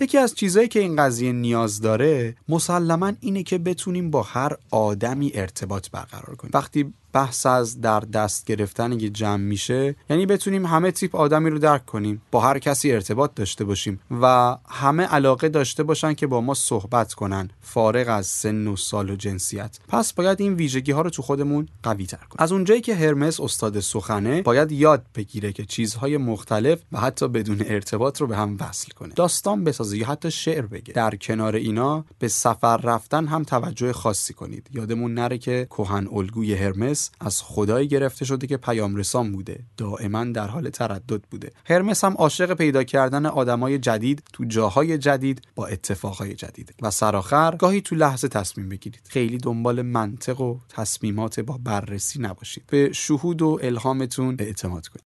یکی از چیزهایی که این قضیه نیاز داره مسلما اینه که بتونیم با هر آدمی ارتباط برقرار کنیم. وقتی بحث از در دست گرفتن یه جمع میشه یعنی بتونیم همه تیپ آدمی رو درک کنیم با هر کسی ارتباط داشته باشیم و همه علاقه داشته باشن که با ما صحبت کنن فارغ از سن و سال و جنسیت. پس باید این ویژگی ها رو تو خودمون قوی تر کنیم. از اونجایی که هرمس استاد سخنه باید یاد بگیره که چیزهای مختلف و حتی بدون ارتباط رو به هم وصل کنه. داستان بسازه یا حتی شعر بگه. در کنار اینا به سفر رفتن هم توجه خاصی کنید. یادمون نره که کهن الگوی هرمس از خدایی گرفته شده که پیام رسان بوده. دائما در حال تردد بوده. هرمس هم عاشق پیدا کردن آدمای جدید تو جاهای جدید با اتفاقهای جدید. و سرآخر گاهی تو لحظه تصمیم بگیرید. خیلی دنبال منطق و تصمیمات با بررسی نباشید. به شهود و الهامتون اعتماد کنید.